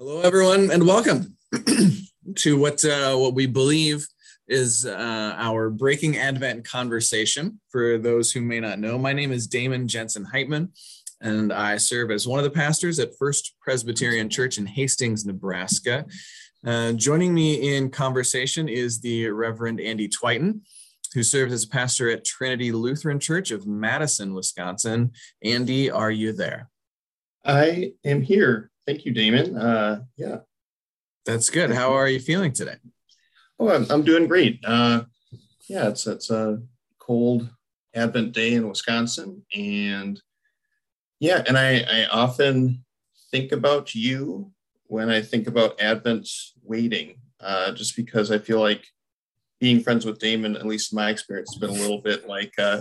Hello, everyone, and welcome to what uh, what we believe is uh, our Breaking Advent conversation. For those who may not know, my name is Damon Jensen Heitman, and I serve as one of the pastors at First Presbyterian Church in Hastings, Nebraska. Uh, joining me in conversation is the Reverend Andy Twiton, who serves as pastor at Trinity Lutheran Church of Madison, Wisconsin. Andy, are you there? I am here. Thank you, Damon. Uh, yeah. That's good. How are you feeling today? Oh, I'm, I'm doing great. Uh, yeah, it's it's a cold Advent day in Wisconsin, and yeah, and I, I often think about you when I think about Advent waiting, uh, just because I feel like being friends with Damon, at least in my experience, has been a little bit like uh,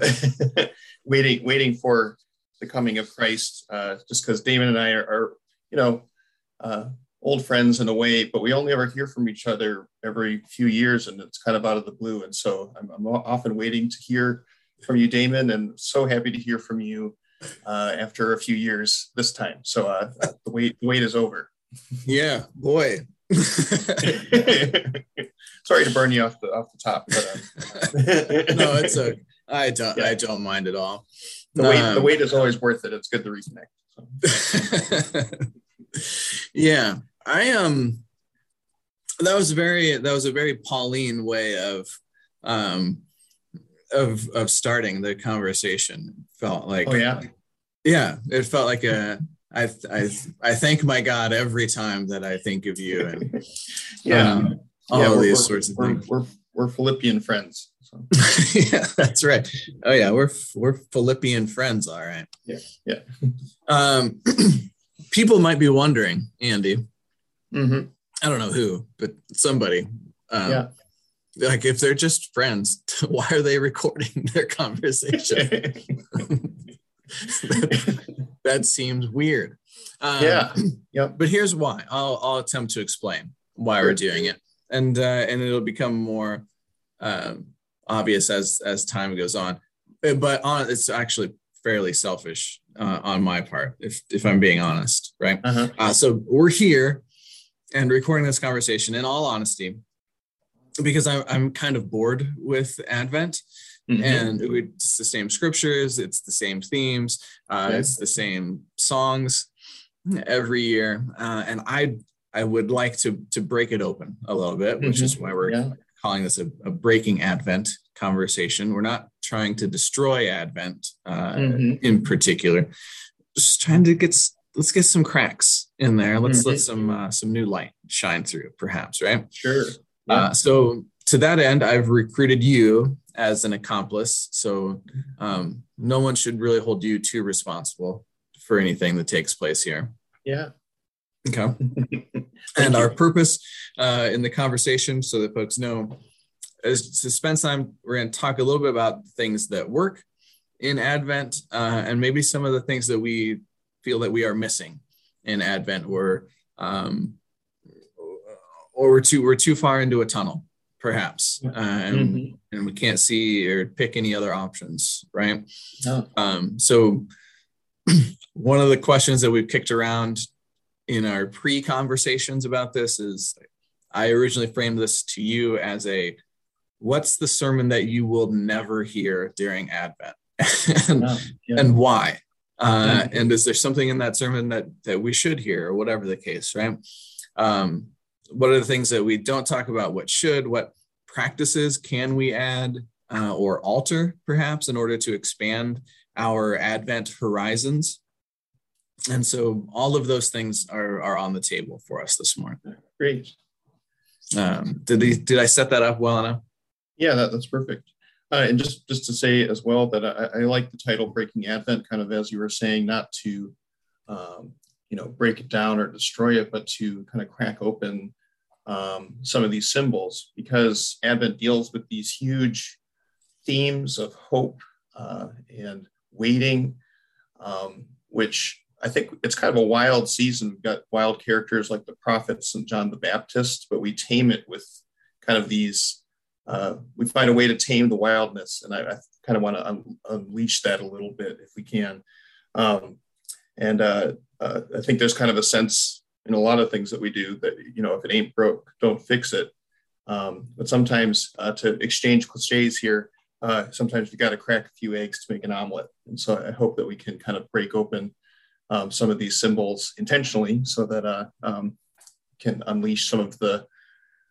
waiting waiting for the coming of Christ. Uh, just because Damon and I are, are you know, uh, old friends in a way, but we only ever hear from each other every few years, and it's kind of out of the blue. And so I'm, I'm often waiting to hear from you, Damon, and so happy to hear from you uh, after a few years this time. So uh, the wait the wait is over. Yeah, boy. Sorry to burn you off the off the top, but uh, no, it's a I don't yeah. I don't mind at all. The wait um, the wait is always worth it. It's good to reconnect. Yeah, I um that was very that was a very Pauline way of um of of starting the conversation. Felt like oh yeah, yeah, it felt like a I I I thank my God every time that I think of you and yeah, um, all yeah, these sorts of we're, things. We're we're Philippian friends. So. yeah, that's right. Oh yeah, we're we're Philippian friends. All right. Yeah, yeah. Um, people might be wondering, Andy. Mm-hmm. I don't know who, but somebody. Um, yeah. Like if they're just friends, why are they recording their conversation? that, that, seems weird. Um, yeah. Yep. But here's why. I'll I'll attempt to explain why we're doing it, and uh, and it'll become more um, obvious as as time goes on. But on it's actually fairly selfish uh, on my part, if if I'm being honest, right? Uh-huh. Uh, so we're here and recording this conversation in all honesty because I'm I'm kind of bored with Advent. Mm-hmm. And it's the same scriptures, it's the same themes, uh, it's the same songs every year, uh, and I I would like to to break it open a little bit, which mm-hmm. is why we're yeah. Calling this a, a, breaking Advent conversation. We're not trying to destroy Advent uh, mm-hmm. in particular, just trying to get let's get some cracks in there. Let's let some uh, some new light shine through, perhaps, right? Sure. Yeah. Uh, so to that end, I've recruited you as an accomplice. So um, no one should really hold you too responsible for anything that takes place here. Yeah. Okay. and our purpose uh, in the conversation, so that folks know, is to spend time. We're going to talk a little bit about things that work in Advent, uh, and maybe some of the things that we feel that we are missing in Advent, or um, or we're too we're too far into a tunnel perhaps uh, and, mm-hmm. and we can't see or pick any other options right no. um, so one of the questions that we've kicked around in our pre-conversations about this is i originally framed this to you as a what's the sermon that you will never hear during advent? And, oh, yeah. and why? Uh, yeah. and is there something in that sermon that that we should hear or whatever the case right? Um, what are the things that we don't talk about? What should? What practices can we add uh, or alter perhaps in order to expand our advent horizons and so all of those things are, are on the table for us this morning. Great. Um, did, he, did i set that up well enough? Yeah that, that's perfect. Uh, and just just to say as well that I, I, like the title breaking advent kind of as you were saying not to um, you know break it down or destroy it but to kind of crack open um, some of these symbols because Advent deals with these huge themes of hope uh, and waiting, um, which I think it's kind of a wild season. We've got wild characters like the prophets and John the Baptist, but we tame it with kind of these. Uh, we find a way to tame the wildness, and I, I kind of want to un- unleash that a little bit if we can. Um, and uh, uh, I think there's kind of a sense in a lot of things that we do that you know if it ain't broke don't fix it um, but sometimes uh, to exchange cliches here uh, sometimes you got to crack a few eggs to make an omelet and so i hope that we can kind of break open um, some of these symbols intentionally so that uh, um, can unleash some of the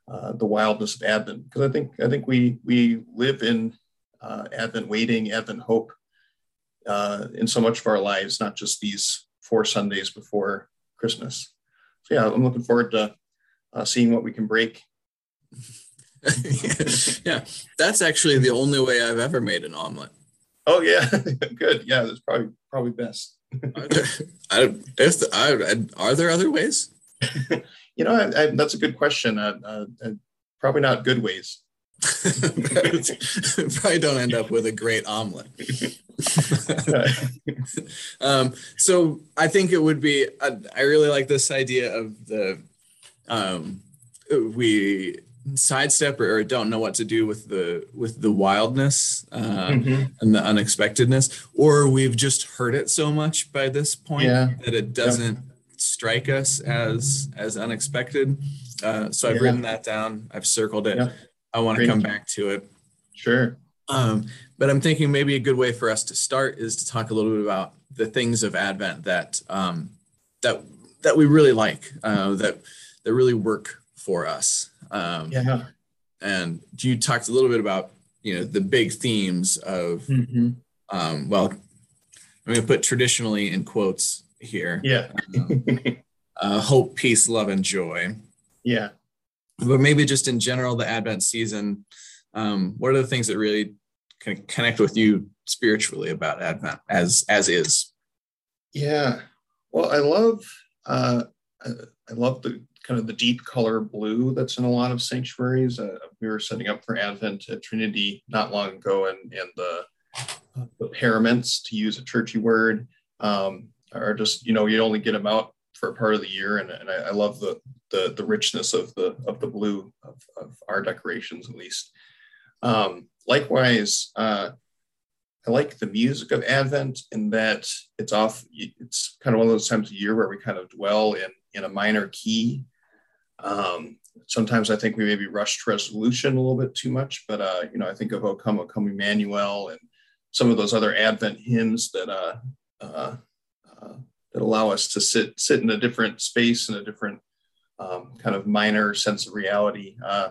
uh, the wildness of advent because i think i think we we live in uh, advent waiting advent hope uh, in so much of our lives not just these four sundays before christmas so yeah, I'm looking forward to uh, seeing what we can break. yeah, that's actually the only way I've ever made an omelet. Oh yeah, good. Yeah, that's probably probably best. I, if the, I, are there other ways? you know, I, I, that's a good question. Uh, uh, probably not good ways. probably don't end up with a great omelet. um, so I think it would be. I, I really like this idea of the um, we sidestep or, or, don't know what to do with the with the wildness uh, mm-hmm. and the unexpectedness, or we've just heard it so much by this point yeah. that it doesn't strike us as as unexpected. Uh, so I've yeah. written that down. I've circled it. I want to come back to it. Sure. Um, but I'm thinking maybe a good way for us to start is to talk a little bit about the things of Advent that um, that that we really like, uh, that that really work for us. Um, yeah. And you talked a little bit about you know the big themes of mm-hmm. um, well, I'm going to put traditionally in quotes here. Yeah. uh, hope, peace, love, and joy. Yeah. But maybe just in general, the Advent season um, what are the things that really can connect with you spiritually about Advent as as is? Yeah, well, I love uh, I love the kind of the deep color blue that's in a lot of sanctuaries. Uh, we were setting up for Advent at Trinity not long ago, and and the the paraments, to use a churchy word, um, are just you know you only get them out for a part of the year, and, and I, I love the, the the richness of the of the blue of, of our decorations at least. Um, likewise, uh, I like the music of Advent in that it's off. It's kind of one of those times of year where we kind of dwell in in a minor key. Um, sometimes I think we maybe rush to resolution a little bit too much, but uh, you know I think of "O Come, O Come Emmanuel" and some of those other Advent hymns that uh, uh, uh, that allow us to sit sit in a different space and a different um, kind of minor sense of reality. Uh,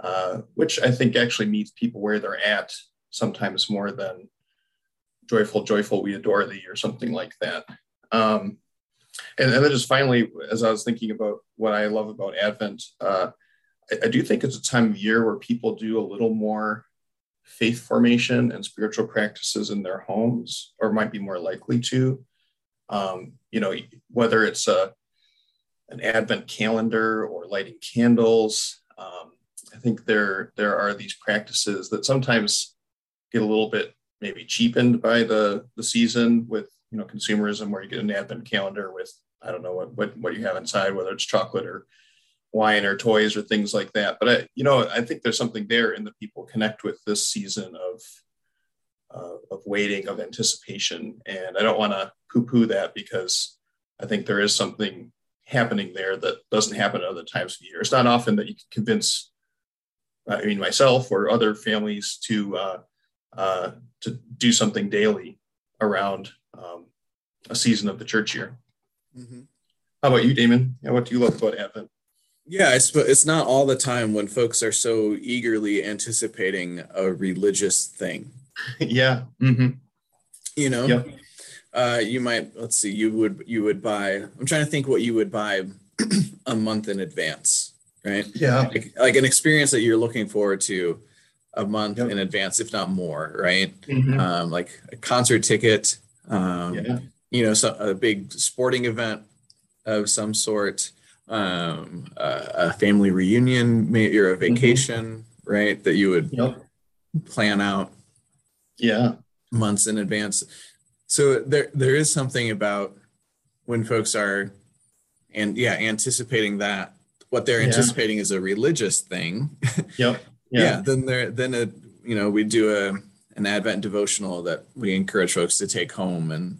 uh, which I think actually meets people where they're at sometimes more than joyful, joyful, we adore thee, or something like that. Um, and, and, then just finally, as I was thinking about what I love about Advent, uh, I, I, do think it's a time of year where people do a little more faith formation and spiritual practices in their homes, or might be more likely to. Um, you know, whether it's a an Advent calendar or lighting candles, um, I think there there are these practices that sometimes get a little bit maybe cheapened by the the season with you know consumerism, where you get an advent calendar with I don't know what what what you have inside, whether it's chocolate or wine or toys or things like that. But I you know I think there's something there in that people connect with this season of uh, of waiting, of anticipation, and I don't want to poo-poo that because I think there is something happening there that doesn't happen at other times of the year. It's not often that you can convince I mean, myself or other families to uh, uh, to do something daily around um, a season of the church year. Mm-hmm. How about you, Damon? Yeah, what do you love about Advent? Yeah, I suppose it's not all the time when folks are so eagerly anticipating a religious thing. yeah. Mm-hmm. You know, yep. uh, you might let's see, you would you would buy. I'm trying to think what you would buy a month in advance right? Yeah. Like, like, an experience that you're looking forward to a month yep. in advance, if not more, right? Mm-hmm. Um, like a concert ticket, um, yeah. You know, so, a big sporting event of some sort, um, a family reunion, maybe or a mm-hmm. vacation, mm-hmm. right? That you would yep. plan out. Yeah. Months in advance. So there, there is something about when folks are, and yeah, anticipating that what they're anticipating is a religious thing. Yep. Yeah. yeah. Then there, then it, you know, we do a an Advent devotional that we encourage folks to take home and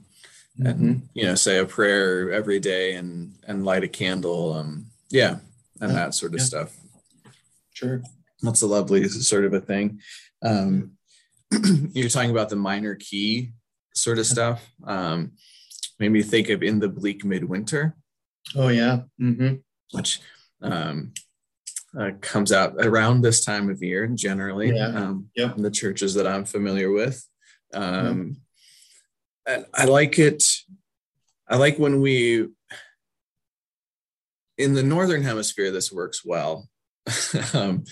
mm-hmm. and you know say a prayer every day and and light a candle um yeah and that sort of yeah. stuff sure that's a lovely sort of a thing um you're talking about the minor key sort of stuff um made me think of in the bleak midwinter oh yeah mm-hmm. which um uh, comes out around this time of year generally yeah. Um, yeah. in the churches that i'm familiar with um, and I like it. I like when we in the northern hemisphere this works well um,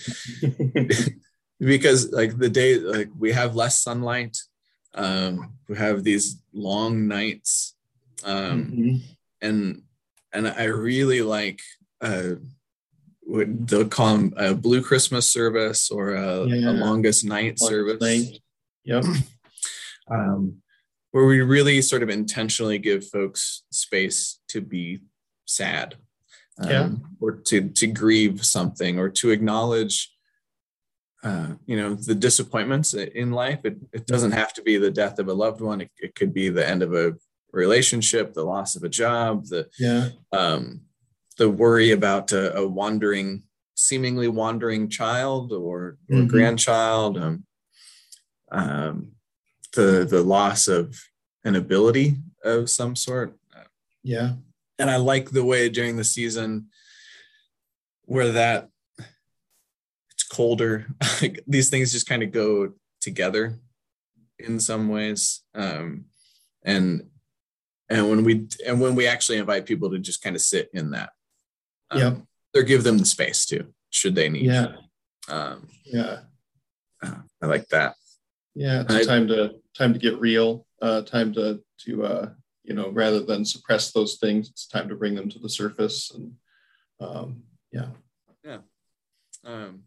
because like the day like we have less sunlight um, we have these long nights um, mm-hmm. and and i really like uh, what they'll call them a blue christmas service or a, yeah. a longest night longest service night. yep um, where we really sort of intentionally give folks space to be sad um, yeah. or to to grieve something or to acknowledge uh, you know the disappointments in life it, it doesn't have to be the death of a loved one it, it could be the end of a relationship the loss of a job the yeah um, the worry about a, a, wandering seemingly wandering child or, or mm-hmm. grandchild um, um, the the loss of an ability of some sort. Yeah. And I like the way during the season where that it's colder. like these things just kind of go together in some ways. Um, and and when we and when we actually invite people to just kind of sit in that, um, yeah, or give them the space to, should they need. Yeah. Um, yeah. Uh, I like that. Yeah, it's I, time to time to get real. Uh, time to to uh, you know rather than suppress those things, it's time to bring them to the surface. And um, yeah, yeah. Um,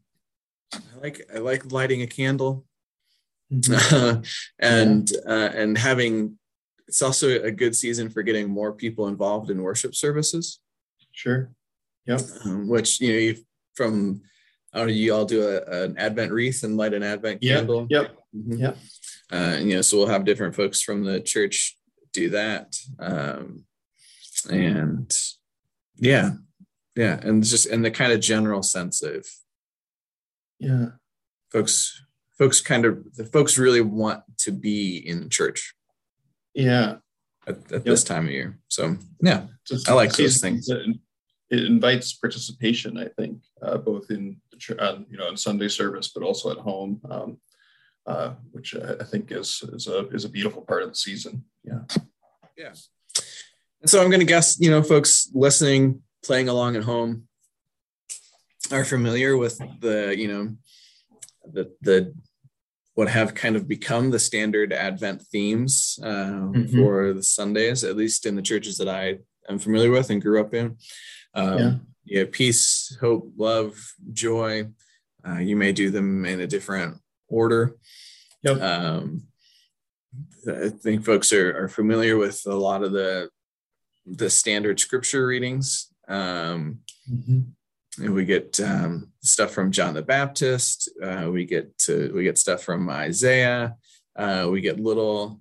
I like I like lighting a candle, mm-hmm. and yeah. uh, and having. It's also a good season for getting more people involved in worship services. Sure. Yep. Um, which you know you, from Oh, you all do a, an Advent wreath and light an Advent candle. Yep. Mm-hmm. Yep. Uh, and, you know, so we'll have different folks from the church do that. Um, and yeah, yeah, and just in the kind of general sense of yeah, folks, folks kind of the folks really want to be in church. Yeah. At, at yep. this time of year. So yeah, just I like those things. It invites participation, I think, uh, both in uh, you know in Sunday service, but also at home, um, uh, which I think is is a is a beautiful part of the season. Yeah, yeah. And so I'm going to guess you know folks listening, playing along at home, are familiar with the you know the the what have kind of become the standard Advent themes uh, mm-hmm. for the Sundays, at least in the churches that I am familiar with and grew up in. Um, yeah yeah, peace, hope, love, joy. Uh, you may do them in a different order. Yep. Um, I think folks are, are familiar with a lot of the the standard scripture readings. Um, mm-hmm. And we get um, stuff from John the Baptist. Uh, we get to we get stuff from Isaiah. Uh, we get little,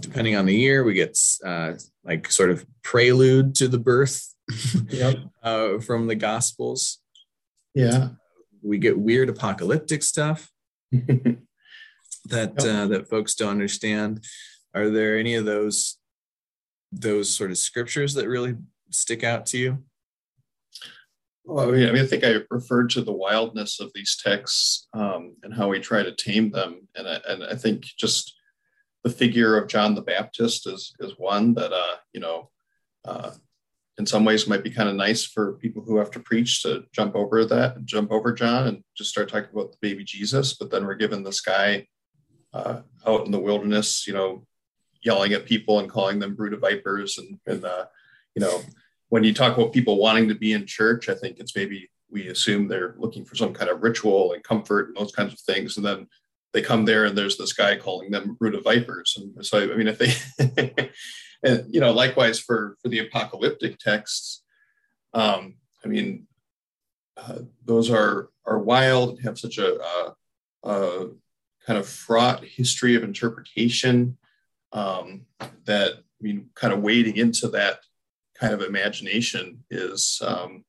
depending on the year, we get uh, like sort of prelude to the birth yep. uh, from the Gospels. Yeah. We get weird apocalyptic stuff that yep. uh, that folks don't understand. Are there any of those those sort of scriptures that really stick out to you? Well, I mean, I, mean, I think I referred to the wildness of these texts um, and how we try to tame them, and I, and I think just the figure of John the Baptist is is one that uh, you know uh, in some ways might be kind of nice for people who have to preach to jump over that, jump over John and just start talking about the baby Jesus. But then we're given this guy uh, out in the wilderness, you know, yelling at people and calling them brood of vipers. And, and uh, you know, when you talk about people wanting to be in church, I think it's maybe we assume they're looking for some kind of ritual and comfort and those kinds of things. And then they come there and there's this guy calling them brood of vipers. And so, I mean, if they, and you know likewise for for the apocalyptic texts um i mean uh, those are are wild have such a, kind of fraught history of interpretation um, that i mean, kind of wading into that kind of imagination is um,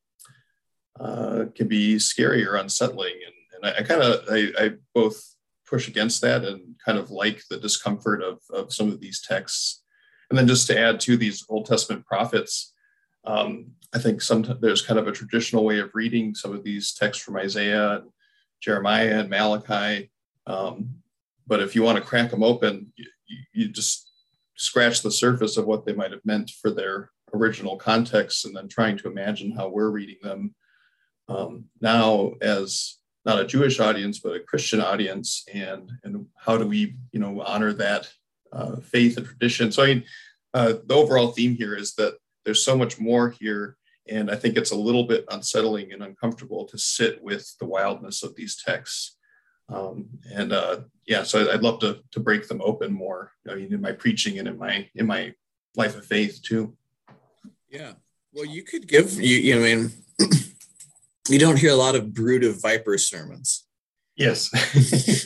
uh, can be scary or unsettling. And, and I, I kind of I, I, both push against that and kind of like the discomfort of, of some of these texts. And then just to add to these Old Testament prophets, um, I think sometimes there's kind of a traditional way of reading some of these texts from Isaiah and Jeremiah and Malachi. Um, but if you want to crack them open, you, you just scratch the surface of what they might have meant for their original context and then trying to imagine how we're reading them um, now as not a Jewish audience, but a Christian audience, and and how do we you know honor that uh, faith and tradition? So I mean, uh, the overall theme here is that there's so much more here, and I think it's a little bit unsettling and uncomfortable to sit with the wildness of these texts. Um, and uh, yeah, so I'd love to to break them open more. I mean, in my preaching and in my in my life of faith too. Yeah. Well, you could give you. You know, I mean, you don't hear a lot of brood of viper sermons. Yes.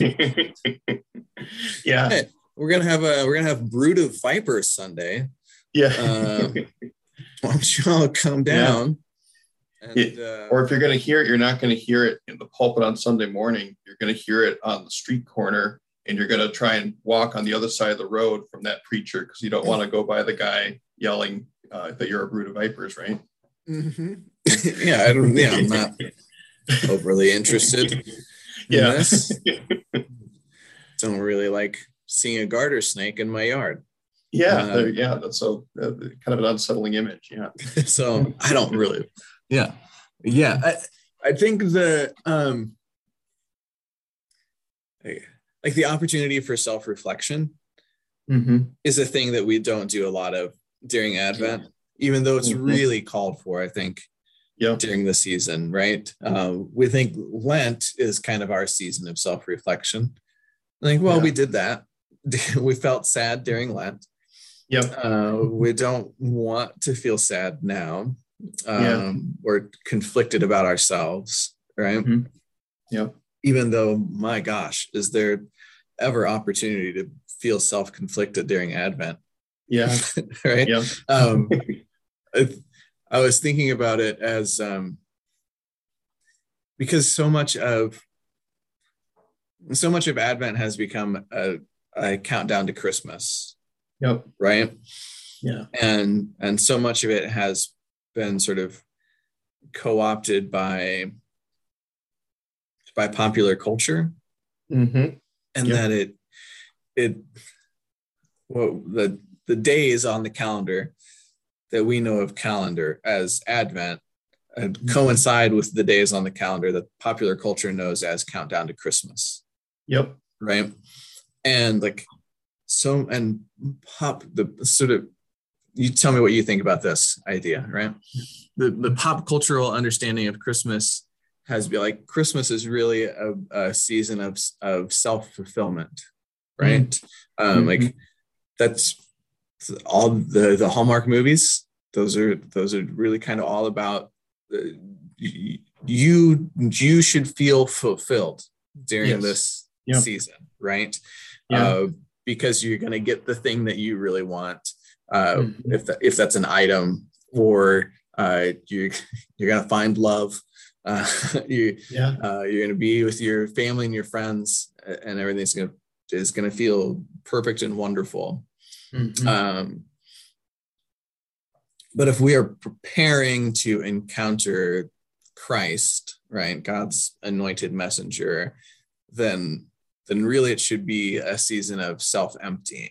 yeah. Hey, we're gonna have a we're gonna have brood of vipers Sunday. Yeah. uh, why don't you all come down? Yeah. And, uh, or if you're going to hear it, you're not going to hear it in the pulpit on Sunday morning. You're going to hear it on the street corner, and you're going to try and walk on the other side of the road from that preacher because you don't want to go by the guy yelling uh, that you're a brood of vipers, right? Mm-hmm. yeah, I don't. Yeah, I'm not overly interested. In yeah. Don't really like seeing a garter snake in my yard. Yeah, uh, yeah, that's a uh, kind of an unsettling image. Yeah. so I don't really. Yeah, yeah. I I think the um like the opportunity for self reflection mm-hmm. is a thing that we don't do a lot of during Advent, even though it's mm-hmm. really called for. I think yeah. during the season, right? Uh, we think Lent is kind of our season of self reflection. Like, well, yeah. we did that. we felt sad during Lent. Yeah. Uh, we don't want to feel sad now. Um, yeah. We're conflicted about ourselves, right? Mm-hmm. Yeah. Even though, my gosh, is there ever opportunity to feel self conflicted during Advent? Yeah. right. Yeah. um, I was thinking about it as um, because so much of so much of Advent has become a, a countdown to Christmas. Yep. Right. Yeah. And and so much of it has been sort of co-opted by by popular culture, mm-hmm. and yep. that it it well the the days on the calendar that we know of calendar as Advent and mm-hmm. coincide with the days on the calendar that popular culture knows as countdown to Christmas. Yep. Right. And like so and pop the sort of you tell me what you think about this idea, right? The the pop cultural understanding of Christmas has been like Christmas is really a, a season of of self fulfillment, right? Mm-hmm. Um, like mm-hmm. that's all the the Hallmark movies. Those are those are really kind of all about uh, you. You should feel fulfilled during yes. this season, right? Yeah. Uh, because you're going to get the thing that you really want. Uh, mm-hmm. If that, if that's an item, or uh, you you're going to find love. Uh, you yeah. Uh, you're going to be with your family and your friends, and everything's going to is going to feel perfect and wonderful. Mm-hmm. Um, but if we are preparing to encounter Christ, right, God's anointed messenger, then then really it should be a season of self-emptying.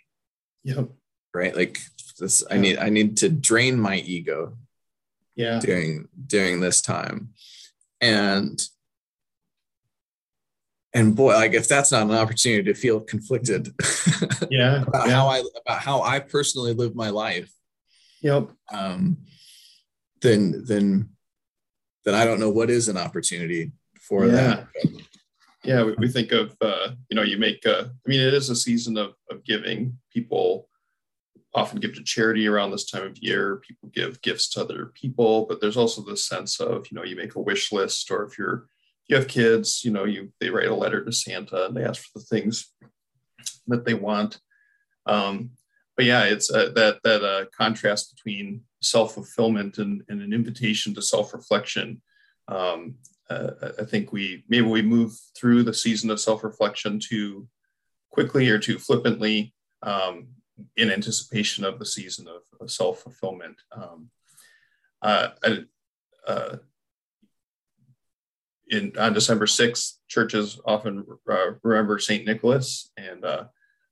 Yep. Right. Like this, I need I need to drain my ego. Yeah. During during this time, and and boy like if that's not an opportunity to feel conflicted yeah about yeah. how i about how i personally live my life yep um then then then i don't know what is an opportunity for yeah. that yeah we, we, think of uh you know you make uh i mean it is a season of, of giving people often give to charity around this time of year people give gifts to other people but there's also this sense of you know you make a wish list or if you're you have kids, you know, you they write a letter to Santa and they ask for the things that they want. Um, but yeah, it's uh, that that uh, contrast between self fulfillment and, and, an invitation to self reflection. Um, uh, I think we maybe we move through the season of self reflection too quickly or too flippantly um, in anticipation of the season of, of self fulfillment. Um, uh, uh, in on December 6th, churches often uh, remember St. Nicholas. And uh,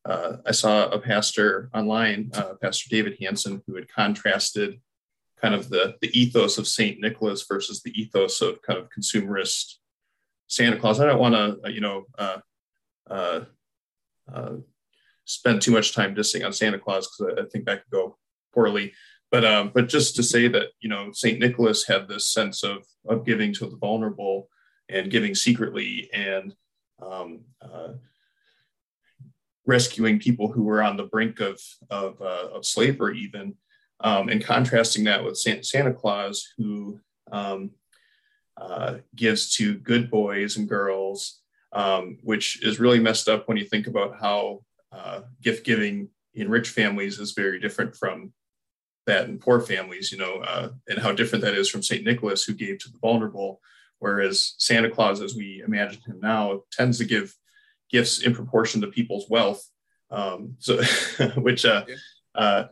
uh, I saw a pastor online, Pastor David Hanson, who had contrasted kind of the, the ethos of St. Nicholas versus the ethos of kind of consumerist Santa Claus. I don't want to, you know, uh, uh, uh, spend too much time dissing on Santa Claus because I, I think that could go poorly. But um, but just to say that you know Saint Nicholas had this sense of of giving to the vulnerable and giving secretly and um, uh, rescuing people who were on the brink of of, uh, of slavery, even, um, and contrasting that with Santa Claus, who um, uh, gives to good boys and girls, um, which is really messed up when you think about how uh, gift giving in rich families is very different from that in poor families, you know, uh, and how different that is from St. Nicholas, who gave to the vulnerable whereas Santa Claus, as we imagine him now, tends to give gifts in proportion to people's wealth, um, so which uh, uh,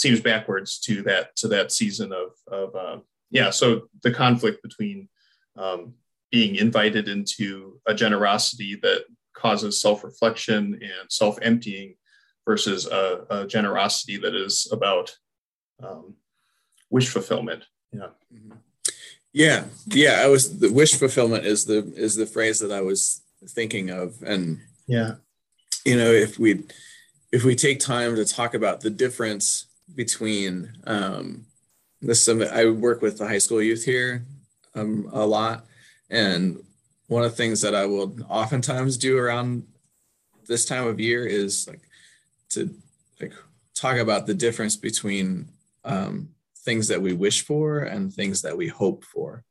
seems backwards to that to that season of of uh, yeah. So the conflict between um, being invited into a generosity that causes self reflection and self emptying versus a, a, generosity that is about um, wish fulfillment. Yeah. Yeah, yeah. I was the wish fulfillment is the is the phrase that I was thinking of, and yeah, you know, if we if we take time to talk about the difference between um, this, I work with the high school youth here um, a lot, and one of the things that I will oftentimes do around this time of year is like to like talk about the difference between um, things that we wish for and things that we hope for.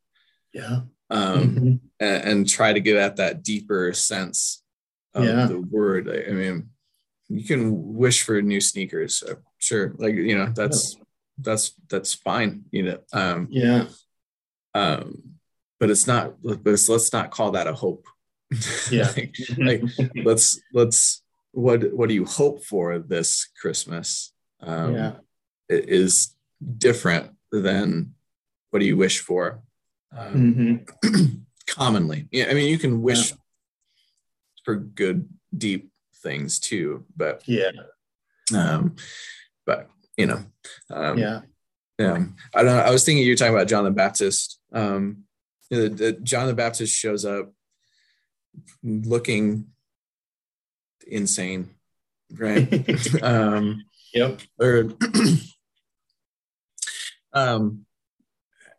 Yeah. Um, mm-hmm. and, and, try to get at that deeper sense of yeah. the word. I, I, mean, you can wish for new sneakers, sure. Like you know, that's that's that's fine. You know. Um, yeah. Um, but it's not. But it's, let's not call that a hope. Yeah. like, like let's let's what what do you hope for this Christmas? Um, yeah. Is different than what do you wish for um, mm-hmm. commonly yeah i mean you can wish yeah. for good deep things too but yeah. um but you know um yeah. yeah. I don't know i was thinking you were talking about john the baptist. Um you know, the, the john the baptist shows up looking insane right? Um yep. or um,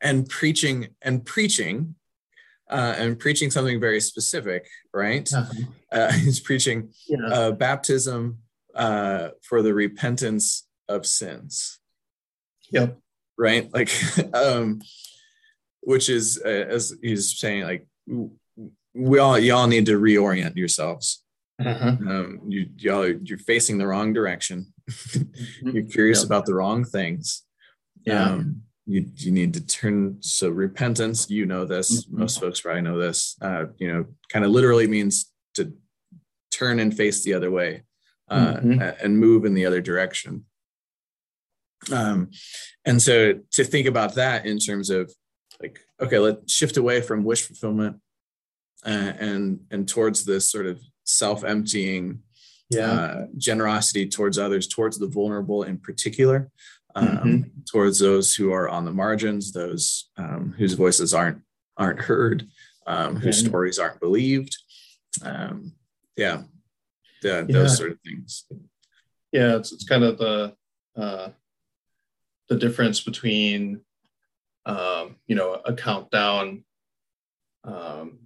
and preaching and preaching uh, and preaching something very specific, right? Uh-huh. Uh, he's preaching yeah. uh, baptism uh, for the repentance of sins. Yep. Right. Like, um, which is uh, as he's saying, like we all y'all need to reorient yourselves. Uh-huh. Um, you y'all you're facing the wrong direction. Mm-hmm. you're curious yep. about the wrong things yeah. Um, you, you need to turn so repentance you know this mm-hmm. most folks probably know this uh, you know kind of literally means to turn and face the other way uh, mm-hmm. and move in the other direction um, and so to think about that in terms of like okay let's shift away from wish fulfillment uh, and and towards this sort of self-emptying yeah. uh, generosity towards others towards the vulnerable in particular um, mm-hmm. towards those who are on the margins, those um, whose voices aren't aren't heard, um, whose stories aren't believed. Um, yeah, yeah, those sort of things. Yeah, it's it's kind of the uh, the difference between um, you know a countdown um,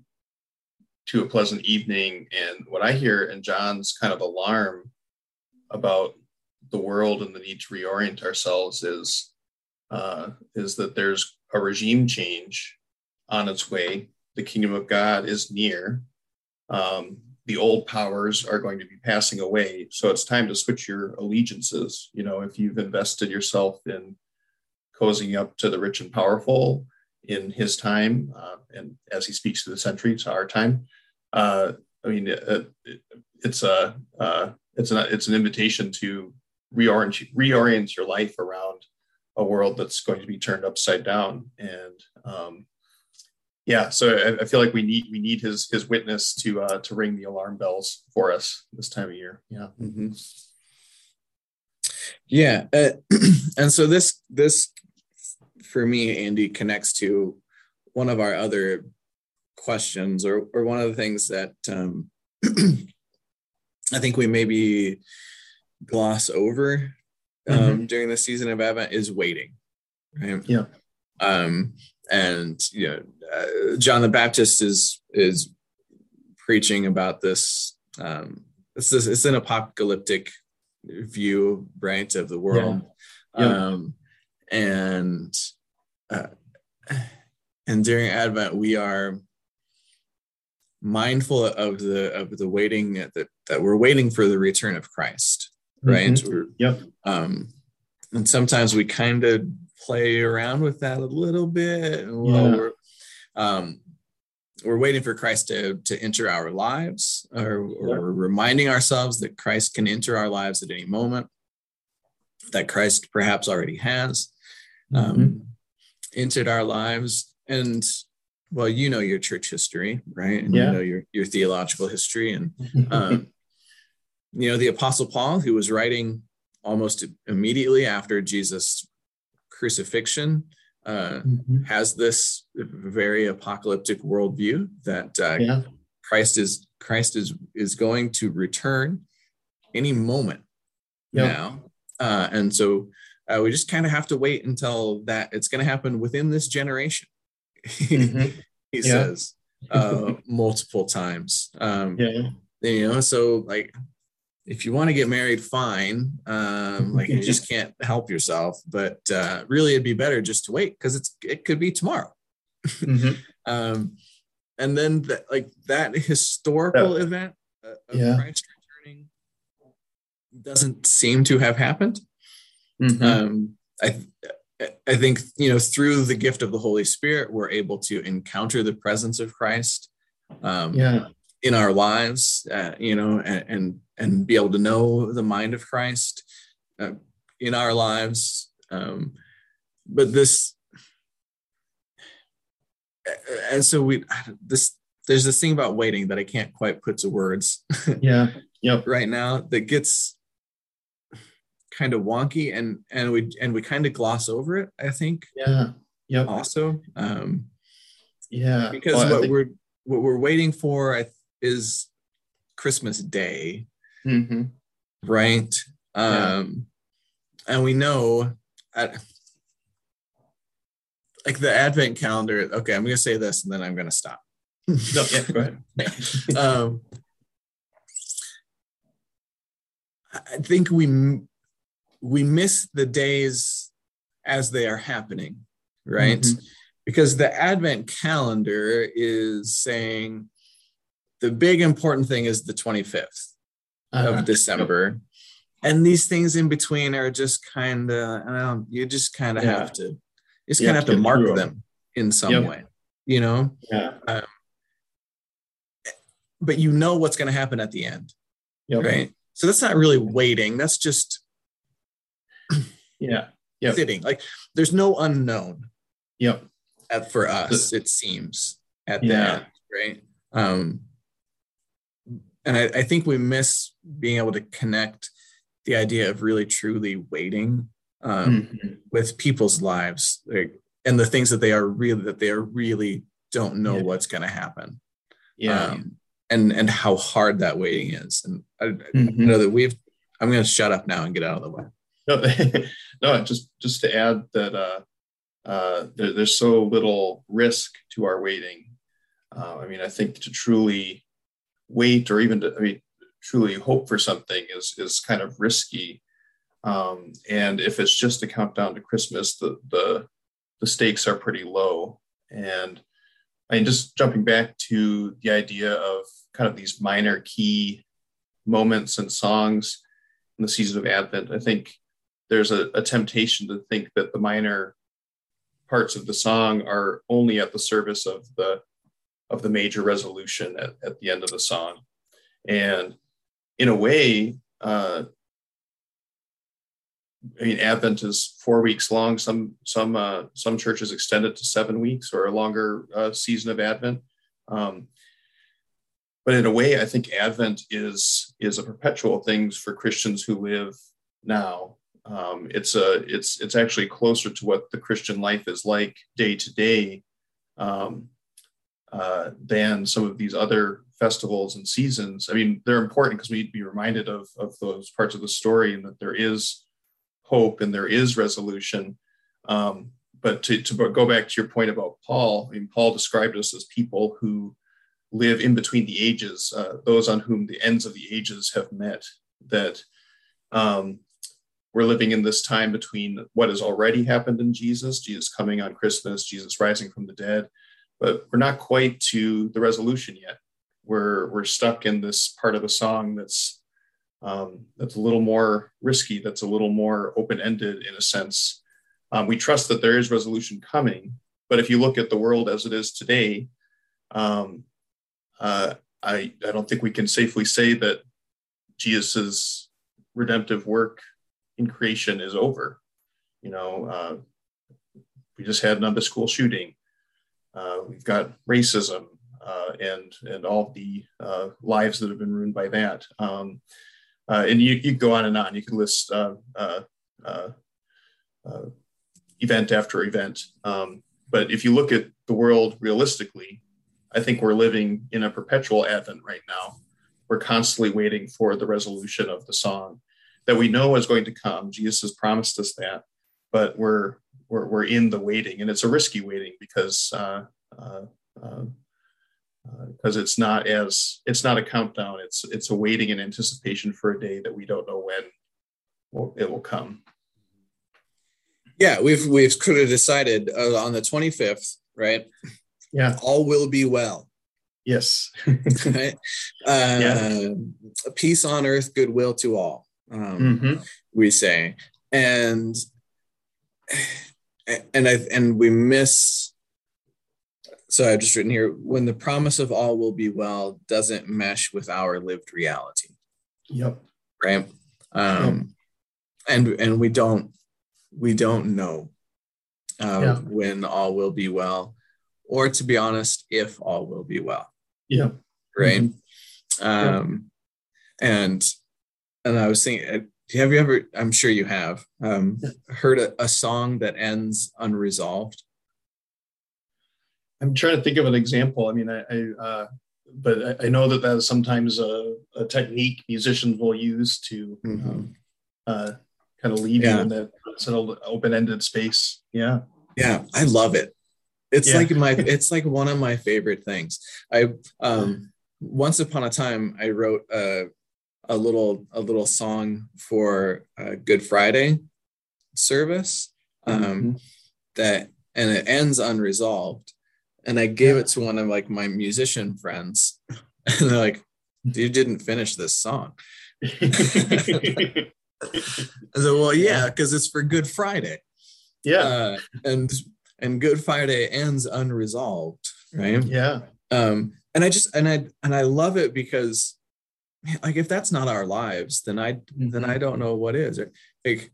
to a pleasant evening and what I hear in John's kind of alarm about the world and the need to reorient ourselves is uh, is that there's a regime change on its way. The kingdom of God is near, um, the old powers are going to be passing away. So it's time to switch your allegiances. You know, if you've invested yourself in cozying up to the rich and powerful in his time, uh, and as he speaks to the century, to our time, uh, I mean, it, it, it's a uh, it's an it's an invitation to reorient reorient your life around a world that's going to be turned upside down. And um, yeah so I, I, feel like we need we need his his witness to uh, to ring the alarm bells for us this time of year. Yeah. Mm-hmm. yeah uh, and so this this for me andy connects to one of our other questions or or one of the things that um, i think we maybe gloss over um, mm-hmm. during the season of Advent is waiting, right? Yeah. Um, and you know, uh, John the Baptist is is preaching about this. Um, it's this, it's an apocalyptic view, right, of the world. Yeah. Yeah. Um, and uh, and during Advent, we are mindful of the of the waiting that that we're waiting for the return of Christ right? Mm-hmm. Yep. Um, and sometimes we kind of play around with that a little bit. Well, yeah. we're, um, we're waiting for Christ to, to enter our lives, or, or yeah. we're reminding ourselves that Christ can enter our lives at any moment, that Christ perhaps already has um, mm-hmm. entered our lives. And well, you know your church history, right? And yeah. you know your, your theological history. And um, you know, the Apostle Paul, who was writing almost immediately after Jesus' crucifixion, uh, mm-hmm. has this very apocalyptic worldview that uh, yeah. Christ is Christ is is going to return any moment yep. now, uh, and so uh, we just kind of have to wait until that it's going to happen within this generation. Mm-hmm. he yeah. says uh, multiple times. Um, yeah. You know, so like if you want to get married, fine. Um, like you just can't help yourself. But uh, really, it'd be better just to wait because it's it could be tomorrow. Mm-hmm. um, and then the, like that historical event of yeah. Christ returning doesn't seem to have happened. Mm-hmm. Um, I I think you know through the gift of the Holy Spirit, we're able to encounter the presence of Christ. Um, yeah in our lives, uh, you know, and, and, and be able to know the mind of Christ uh, in our lives. Um, but this, and so we this there's this thing about waiting that I can't quite put to words. yeah. Yep. right now that gets kind of wonky and and we and we kind of gloss over it. I think. Yeah. Yep. Also. Um, yeah. Because well, what think- we're what we're waiting for, I is Christmas Day, mm-hmm. right? Um, yeah. And we know at like the Advent calendar. Okay, I'm going to say this and then I'm going to stop. no, yeah, go ahead. um, I think we we miss the days as they are happening, right? Mm-hmm. Because the Advent calendar is saying the big important thing is the 25th uh-huh. Of December. And these things in between are just kind of, you just kind of yeah. have to, you just kind of have to mark them in some yep. way, you know? Yeah. Um, but you know what's going to happen at the end. Yep. Right. So that's not really waiting. That's just, yeah. Yep. Sitting. Like there's no unknown. Yep. At, for us, it seems at yeah. that, right? Um, and I, I, think we miss being able to connect the idea of really truly waiting um, mm-hmm. with people's lives like, and the things that they are really that they are really don't know yeah. what's going to happen yeah um, and and how hard that waiting is and I, mm-hmm. I know that we've i'm going to shut up now and get out of the way no, no just just to add that uh, uh, there, there's so little risk to our waiting uh, i mean i think to truly wait or even to I mean, truly hope for something is is kind of risky. Um, and if it's just a countdown to Christmas, the the the stakes are pretty low. And I mean, just jumping back to the idea of kind of these minor key moments and songs in the season of Advent, I think there's a, a temptation to think that the minor parts of the song are only at the service of the of the major resolution at, at the end of the song. And in a way, uh, I mean, Advent is four weeks long. Some some uh, some churches extend it to seven weeks or a longer uh, season of Advent. Um, but in a way, I think Advent is is a perpetual thing for Christians who live now. Um, it's a it's it's actually closer to what the Christian life is like day to day um, uh, than some of these other festivals and seasons. I mean, they're important because we need to be reminded of of those parts of the story and that there is hope and there is resolution. Um, but to, to go back to your point about Paul, I mean, Paul described us as people who live in between the ages, uh, those on whom the ends of the ages have met, that um, we're living in this time between what has already happened in Jesus, Jesus coming on Christmas, Jesus rising from the dead, but we're not quite to the resolution yet. We're, we're stuck in this part of the song that's um, that's a little more risky, that's a little more open ended in a sense. Um, we trust that there is resolution coming, but if you look at the world as it is today, um, uh, I, I don't think we can safely say that Jesus's redemptive work in creation is over. You know, uh, we just had another school shooting. Uh, we've got racism uh, and and all the uh, lives that have been ruined by that. Um, uh, and you, you go on and on. You can list uh, uh, event after event. Um, but if you look at the world realistically, I think we're living in a perpetual advent right now. We're constantly waiting for the resolution of the song that we know is going to come. Jesus has promised us that, but we're we're, we're in the waiting, and it's a risky waiting because uh, uh, uh, because uh, it's not as it's not a countdown. It's it's a waiting and anticipation for a day that we don't know when it will come. Yeah, we've we've could have decided uh, on the 25th, right? Yeah, all will be well. Yes. right? Uh, yeah. Peace on earth, goodwill to all. Um, mm-hmm. We say, and and I and we miss so I've just written here when the promise of all will be well doesn't mesh with our lived reality. Yep. Right. Um, yep. and and we don't we don't know uh, yeah. when all will be well, or to be honest, if all will be well. Yeah. Right. Mm-hmm. Um, and and I was thinking, have you ever? I'm sure you have um, heard a, a song that ends unresolved. I'm trying to think of an example. I mean, I, I uh, but I, I, know that that is sometimes a, a technique musicians will use to mm-hmm. um, uh, kind of lead yeah. you in that sort of open-ended space. Yeah, yeah, I love it. It's yeah. like my, it's like one of my favorite things. I um, once upon a time I wrote a a little a little song for a Good Friday service um, mm-hmm. that and it ends unresolved and I gave it to one of like my musician friends, and they're like, "You didn't finish this song." I said, "Well, yeah, because it's for Good Friday." Yeah, uh, and and Good Friday ends unresolved, right? Yeah. Um, and I just and I and I love it because, like, if that's not our lives, then I mm-hmm. then I don't know what is. Like,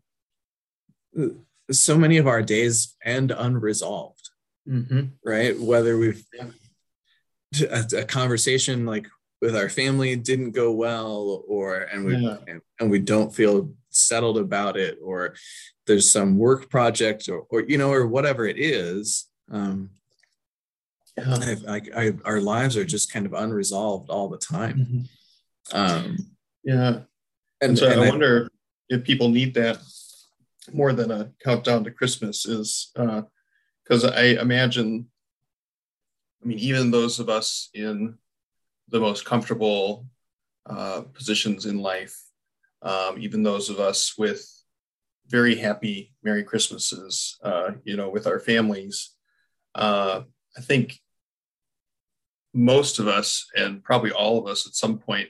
so many of our days end unresolved mm-hmm. right? Whether we've a, a, conversation like with our family didn't go well, or and we yeah. and, and, we don't feel settled about it, or there's some work project, or or you know, or whatever it is. Um, yeah. I, I, our lives are just kind of unresolved all the time. Mm-hmm. Um, yeah, and, and so and I, I wonder if people need that more than a countdown to Christmas is uh, because I imagine, I mean, even those of us in the most comfortable uh, positions in life, um, even those of us with very happy Merry Christmases, uh, you know, with our families, uh, I think most of us, and probably all of us at some point,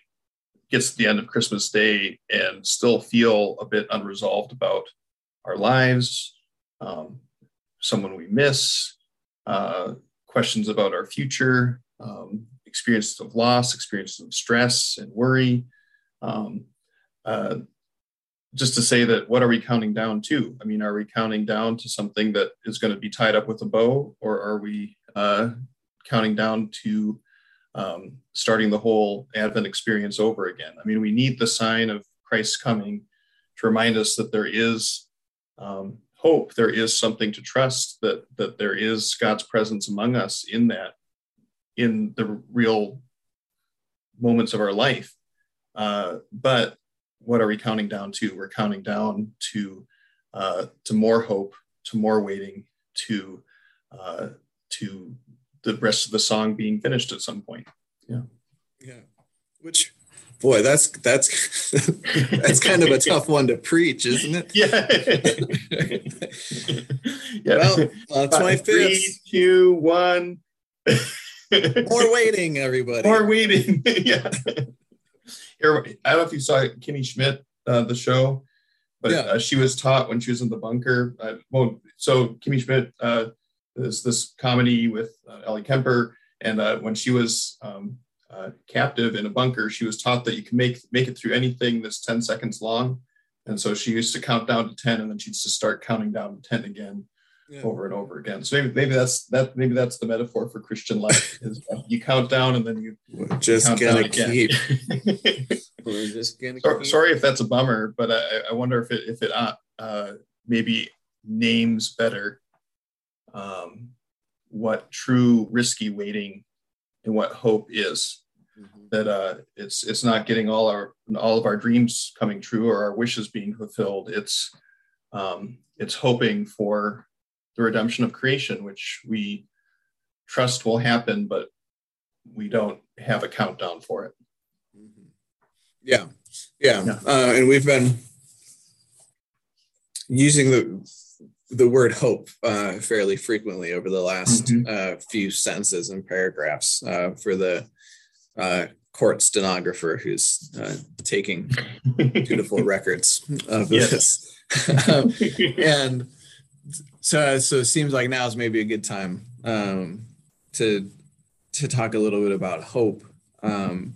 gets to the end of Christmas Day and still feel a bit unresolved about our lives, um, someone we miss, uh, questions about our future, um, experiences of loss, experiences of stress and worry. Um, uh, just to say that what are we counting down to? I mean, are we counting down to something that is going to be tied up with a bow, or are we uh, counting down to um, starting the whole Advent experience over again? I mean, we need the sign of Christ's coming to remind us that there is um, hope, there is something to trust, that that there is God's presence among us in that, in the real moments of our life. Uh, but what are we counting down to? We're counting down to uh, to more hope, to more waiting, to uh, to the rest of the song being finished at some point. Yeah, yeah. Which, boy, that's that's that's kind of a tough one to preach, isn't it? Yeah. yeah. Well, on twenty fifth. Three, two, one. More waiting, everybody. More waiting. yeah. Here, I don't know if you saw Kimmy Schmidt, uh, the show, but yeah. uh, she was taught when she was in the bunker. Uh, well, so Kimmy Schmidt uh, is this comedy with uh, Ellie Kemper, and uh, when she was um, uh, captive in a bunker, she was taught that you can make make it through anything that's ten seconds long, and so she used to count down to ten, and then she'd just start counting down to ten again yeah. over and over again. So maybe maybe that's that maybe that's the metaphor for Christian life. is you count down and then you We're just gonna keep. We're just gonna. So, keep. Sorry if that's a bummer, but I, I wonder if it if it uh, uh, maybe names better um, what true risky waiting and what hope is. Mm-hmm. That uh, it's it's not getting all our all of our dreams coming true or our wishes being fulfilled. It's um, it's hoping for the redemption of creation, which we trust will happen, but we don't have a countdown for it. Mm-hmm. Yeah, yeah, yeah. Uh, and we've been using the the word hope uh, fairly frequently over the last mm-hmm. uh, few sentences and paragraphs uh, for the uh, court stenographer who's uh, taking beautiful records of this. um, and so so it seems like now is maybe a good time um, to to talk a little bit about hope um,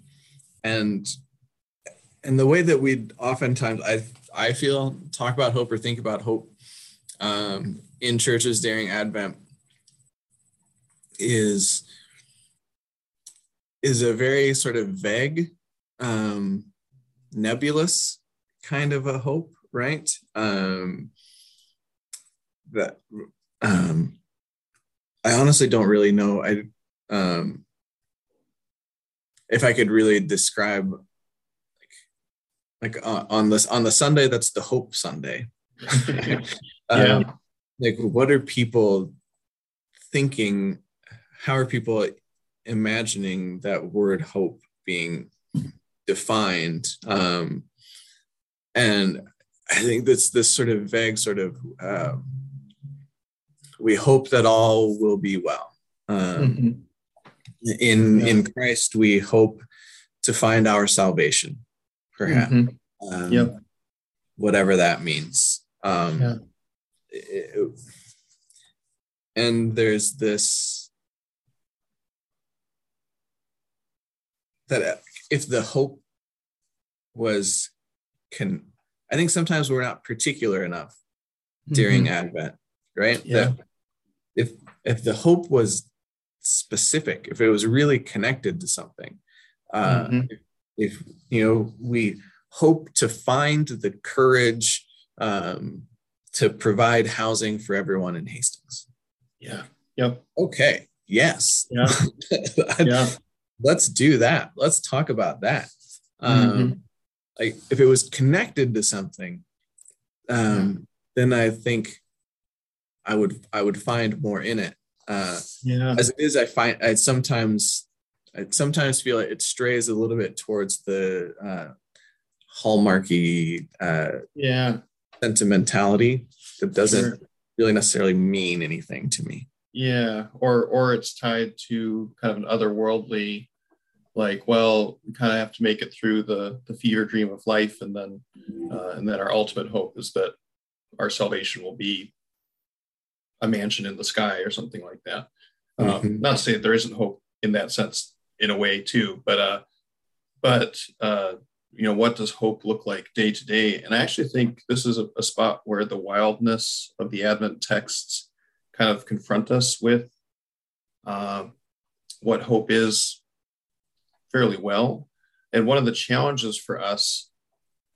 and and the way that we oftentimes I I feel talk about hope or think about hope um, in churches during Advent is is a very sort of vague, um, nebulous kind of a hope, right? Um, that um, I honestly don't really know. I um, if I could really describe like like uh, on this on the Sunday that's the Hope Sunday. yeah. Um, like what are people thinking? How are people imagining that word hope being defined? Um, and I think that's this sort of vague sort of uh, we hope that all will be well. Um, mm-hmm. In yeah. in Christ, we hope to find our salvation, perhaps. Mm-hmm. Um, yep. Whatever that means. Um, yeah. it, and there's this that if the hope was can I think sometimes we're not particular enough during mm-hmm. Advent, right? Yeah. That if if the hope was specific, if it was really connected to something, uh, mm-hmm. if, if, you know we hope to find the courage um, to provide housing for everyone in Hastings. Yeah. Yep. Okay. Yes. Yeah. yeah. Let's do that. Let's talk about that. Um, mm-hmm. Like if it was connected to something, um, then I think I would I would find more in it. Uh, yeah. As it is, I find I sometimes I sometimes feel like it strays a little bit towards the uh, hallmarky uh, yeah sentimentality that doesn't sure. really necessarily mean anything to me. Yeah, or or it's tied to kind of an otherworldly, like, well, we kind of have to make it through the the fever dream of life, and then uh, and then our ultimate hope is that our salvation will be a mansion in the sky or something like that. Um, mm-hmm. Not to say that there isn't hope in that sense, in a way too, but uh, but uh, you know, what does hope look like day to day? And I actually think this is a, a spot where the wildness of the Advent texts kind of confront us with uh, what hope is fairly well. And one of the challenges for us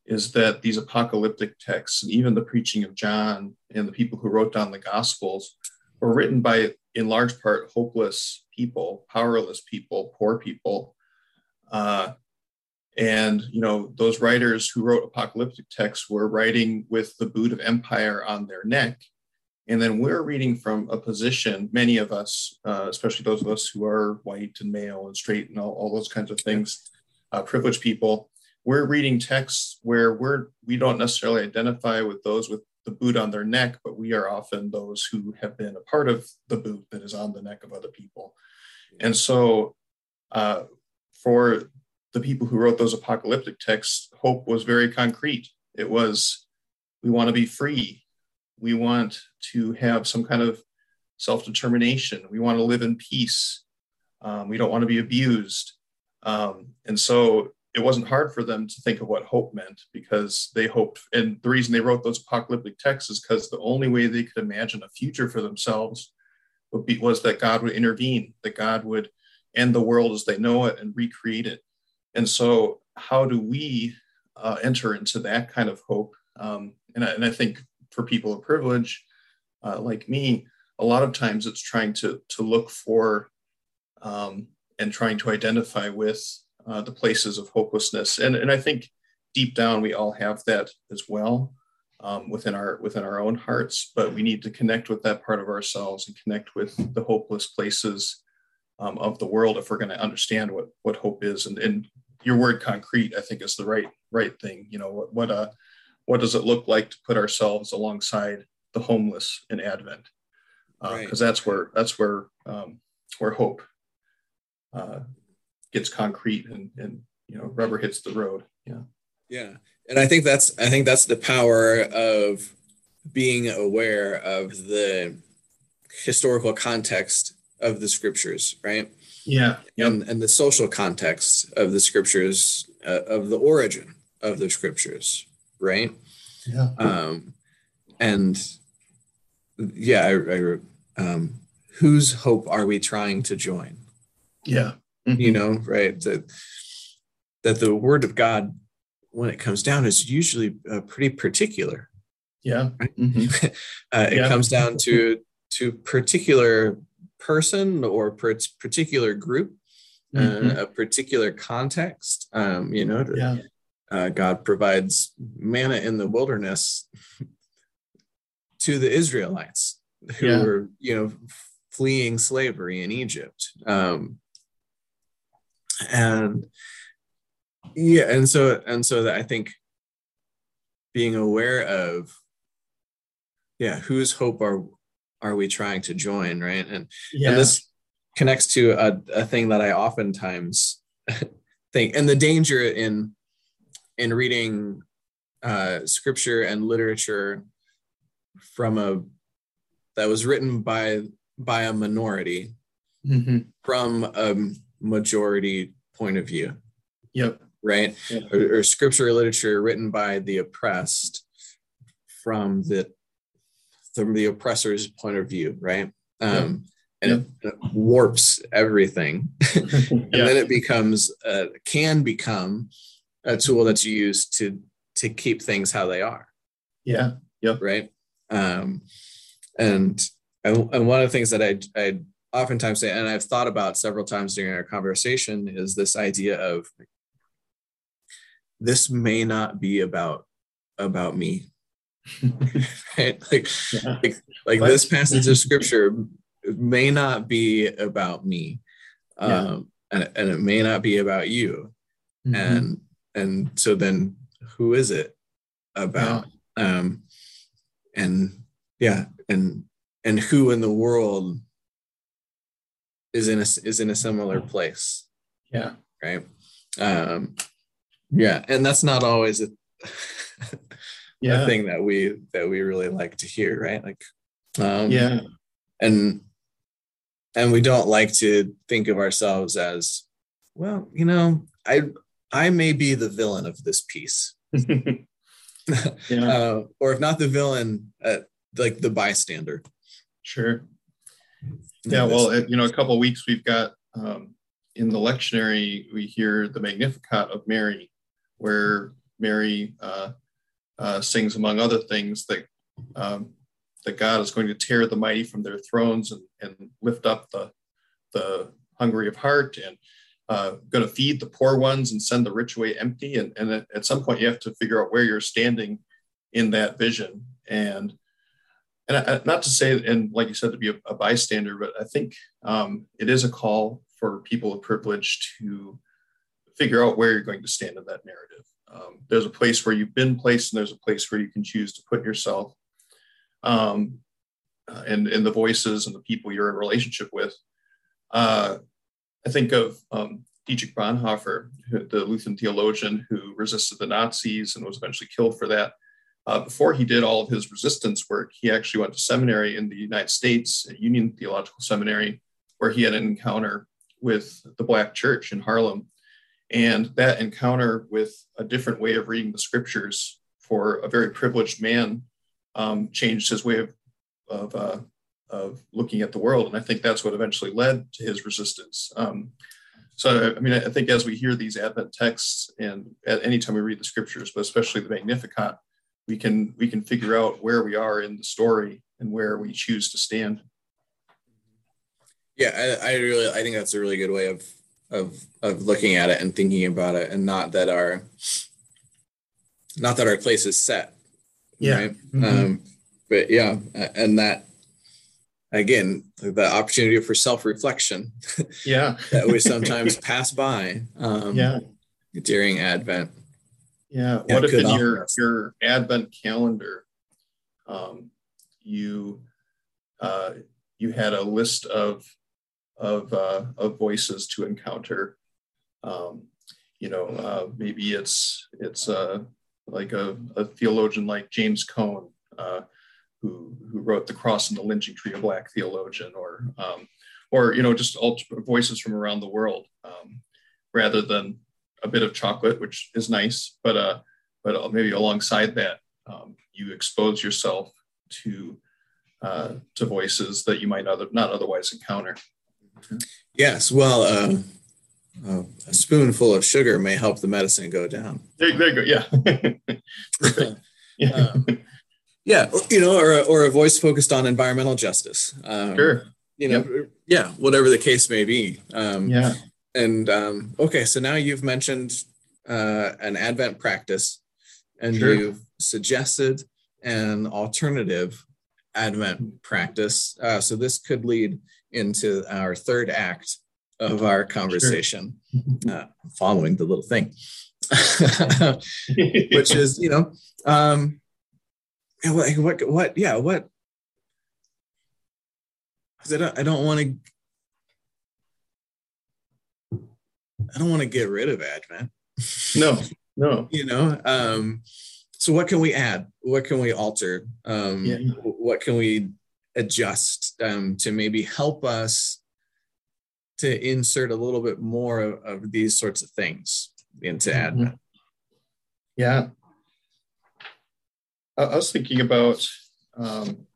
is that these apocalyptic texts and even the preaching of John and the people who wrote down the Gospels were written by, in large part, hopeless people, powerless people, poor people. Uh, and you know those writers who wrote apocalyptic texts were writing with the boot of empire on their neck and then we're reading from a position, many of us, uh, especially those of us who are white and male and straight and all, all those kinds of things, uh, privileged people, we're reading texts where we're we don't necessarily identify with those with the boot on their neck, but we are often those who have been a part of the boot that is on the neck of other people. And so uh, for the people who wrote those apocalyptic texts, hope was very concrete. It was, we want to be free we want to have some kind of self determination. We want to live in peace. Um, we don't want to be abused. Um, and so it wasn't hard for them to think of what hope meant because they hoped. And the reason they wrote those apocalyptic texts is because the only way they could imagine a future for themselves would be, was that God would intervene, that God would end the world as they know it and recreate it. And so, how do we uh, enter into that kind of hope? Um, and, I, and I think for people of privilege uh, like me, a lot of times it's trying to to look for um, and trying to identify with uh, the places of hopelessness. And and I think deep down we all have that as well um, within our within our own hearts. But we need to connect with that part of ourselves and connect with the hopeless places um, of the world if we're going to understand what what hope is. And and your word concrete, I think, is the right right thing. You know what what uh what does it look like to put ourselves alongside the homeless in Advent? Because uh, right. that's where that's where um, where hope uh, gets concrete and and you know rubber hits the road. Yeah. Yeah, and I think that's I think that's the power of being aware of the historical context of the scriptures, right? Yeah, yep. and and the social context of the scriptures, uh, of the origin of the scriptures, right? Yeah. Um, and yeah, I, I um, whose hope are we trying to join? Yeah. Mm-hmm. You know, right? That that the word of God, when it comes down, is usually uh, pretty particular. Yeah. Right? Mm-hmm. uh, it comes down to to particular person or particular group, uh, mm-hmm. uh, a particular context. Um, you know, yeah uh, God provides manna in the wilderness to the Israelites who yeah. were, you know, fleeing slavery in Egypt. Um, and yeah, and so and so that I think being aware of, yeah, whose hope are are we trying to join, right? And yeah. and this connects to a, a thing that I oftentimes think, and the danger in in reading uh, scripture and literature from a that was written by by a minority mm-hmm. from a majority point of view. Yep. Right. Yeah. Or, or, scripture or literature written by the oppressed from the from the oppressor's point of view. Right. Um, and yep. it, it, warps everything, and yeah. then it becomes uh, can become a tool that's used to to keep things how they are. Yeah. Yep. Right. Um, and and one of the things that I I oftentimes say, and I've thought about several times during our conversation, is this idea of this may not be about about me. Right? Like, yeah. like, like this passage of scripture may not be about me. Um, yeah. and, and it may not be about you. Mm-hmm. And and so then who is it about yeah. um and yeah and and who in the world is in a is in a similar place. Yeah. Right. Um, yeah, and that's not always a, yeah. a thing that we that we really like to hear, right? Like, um, yeah, and and we don't like to think of ourselves as, well, you know, I I may be the villain of this piece. yeah. Uh, or if not the villain, uh, like the bystander. Sure. Yeah, well, you know, a couple weeks we've got um, in the lectionary we hear the Magnificat of Mary, where Mary uh, uh, sings, among other things, that um, that God is going to tear the mighty from their thrones and, and lift up the the hungry of heart and uh, going to feed the poor ones and send the rich away empty. And, and at, at, some point, you have to figure out where you're standing in that vision. And and I, not to say, and like you said, to be a, a bystander, but I think um, it is a call for people of privilege to figure out where you're going to stand in that narrative. Um, there's a place where you've been placed, and there's a place where you can choose to put yourself. Um, uh, and, and the voices and the people you're in relationship with. Uh, I think of um, Dietrich Bonhoeffer, the Lutheran theologian who resisted the Nazis and was eventually killed for that. Uh, before he did all of his resistance work, he actually went to seminary in the United States, Union Theological Seminary, where he had an encounter with the Black Church in Harlem. And that encounter with a different way of reading the scriptures for a very privileged man um, changed his way of, of, uh, of looking at the world. And I think that's what eventually led to his resistance. Um, so, I mean, I think as we hear these Advent texts and at any time we read the scriptures, but especially the Magnificat, we can we can figure out where we are in the story and where we choose to stand. Yeah, I, I really I think that's a really good way of of of looking at it and thinking about it, and not that our not that our place is set. Yeah. Right? Mm-hmm. Um, but yeah, and that again the opportunity for self-reflection yeah that we sometimes pass by um, yeah during advent yeah, what if in your your advent calendar um, you uh, you had a list of of, uh, of voices to encounter. Um, you know, uh, maybe it's it's uh, like a, a, theologian like James Cone, uh, who who wrote the Cross and the Lynching Tree, a Black theologian, or um, or you know just voices from around the world, um, rather than a bit of chocolate, which is nice, but uh, but maybe alongside that, um, you expose yourself to uh, to voices that you might other, not otherwise encounter. Yes, well, uh, uh, a spoonful of sugar may help the medicine go down. There, there you go. Yeah. yeah. Um, yeah, you know, or, or a voice focused on environmental justice. Um, sure. You know, yep. yeah, whatever the case may be. Um, yeah. And um, okay, so now you've mentioned uh, an Advent practice, and sure. you've suggested an alternative Advent practice. Uh, so this could lead into our third act of our conversation, sure. uh, following the little thing, which is, you know, um, what, what, what, yeah, what, I don't, I don't want to, I don't want to get rid of Advent. No, no. you know, um, so what can we add? What can we alter? Um, yeah. What can we adjust um, to maybe help us to insert a little bit more of, of these sorts of things into mm-hmm. Advent? Yeah. I, I was thinking about um,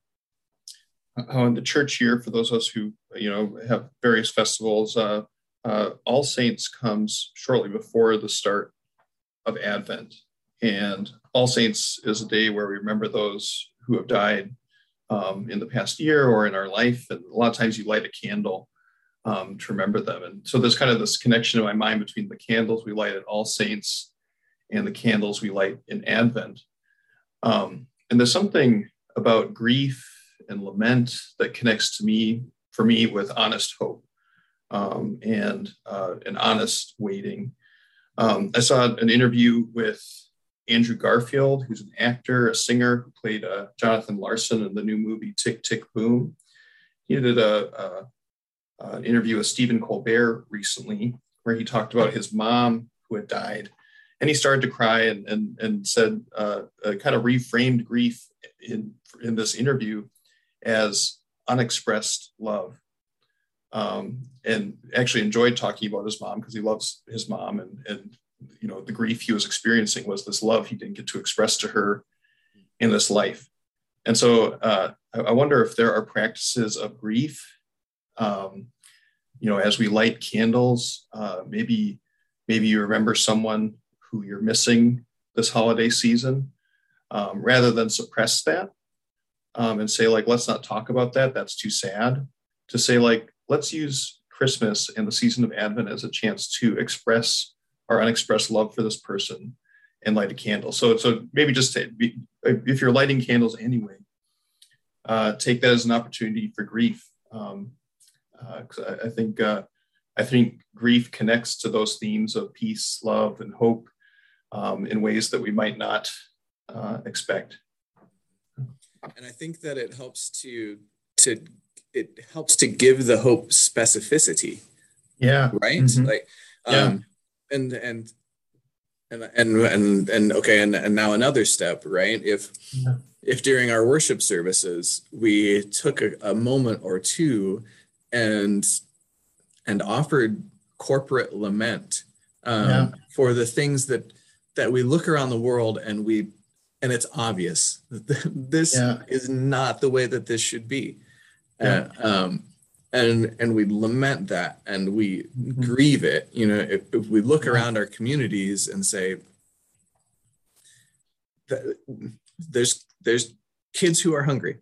how in the church year, for those of us who you know have various festivals, uh, uh, All Saints comes shortly before the start of Advent, and All Saints is a day where we remember those who have died um, in the past year or in our life. And a lot of times you light a candle um, to remember them. And so there's kind of this connection in my mind between the candles we light at All Saints and the candles we light in Advent. Um, and there's something about grief and lament that connects to me, for me, with honest hope um, and uh, an honest waiting. Um, I saw an interview with Andrew Garfield, who's an actor, a singer who played uh, Jonathan Larson in the new movie Tick Tick Boom. He did a, a, uh, an interview with Stephen Colbert recently, where he talked about his mom who had died, and he started to cry and and and said uh, kind of reframed grief in in this interview as unexpressed love. Um, and actually enjoyed talking about his mom because he loves his mom and and you know the grief he was experiencing was this love he didn't get to express to her in this life. And so uh, I, wonder if there are practices of grief um, you know as we light candles uh, maybe maybe you remember someone who you're missing this holiday season um, rather than suppress that um, and say like let's not talk about that. That's too sad. To say like let's use christmas and the season of advent as a chance to express our unexpressed love for this person and light a candle so so maybe just be, if you're lighting candles anyway uh, take that as an opportunity for grief um, uh, I, I, think uh, I think grief connects to those themes of peace, love, and hope um, in ways that we might not uh, expect. And I think that it helps to to it helps to give the hope specificity. Yeah. Right. Mm-hmm. Like, um, yeah. And and and and and and okay, and and now another step, right? If yeah. if during our worship services we took a, a moment or two and and offered corporate lament um, yeah. for the things that that we look around the world and we and it's obvious that this yeah. is not the way that this should be yeah. uh, um, and and we lament that and we mm-hmm. grieve it you know if, if we look around our communities and say there's there's kids who are hungry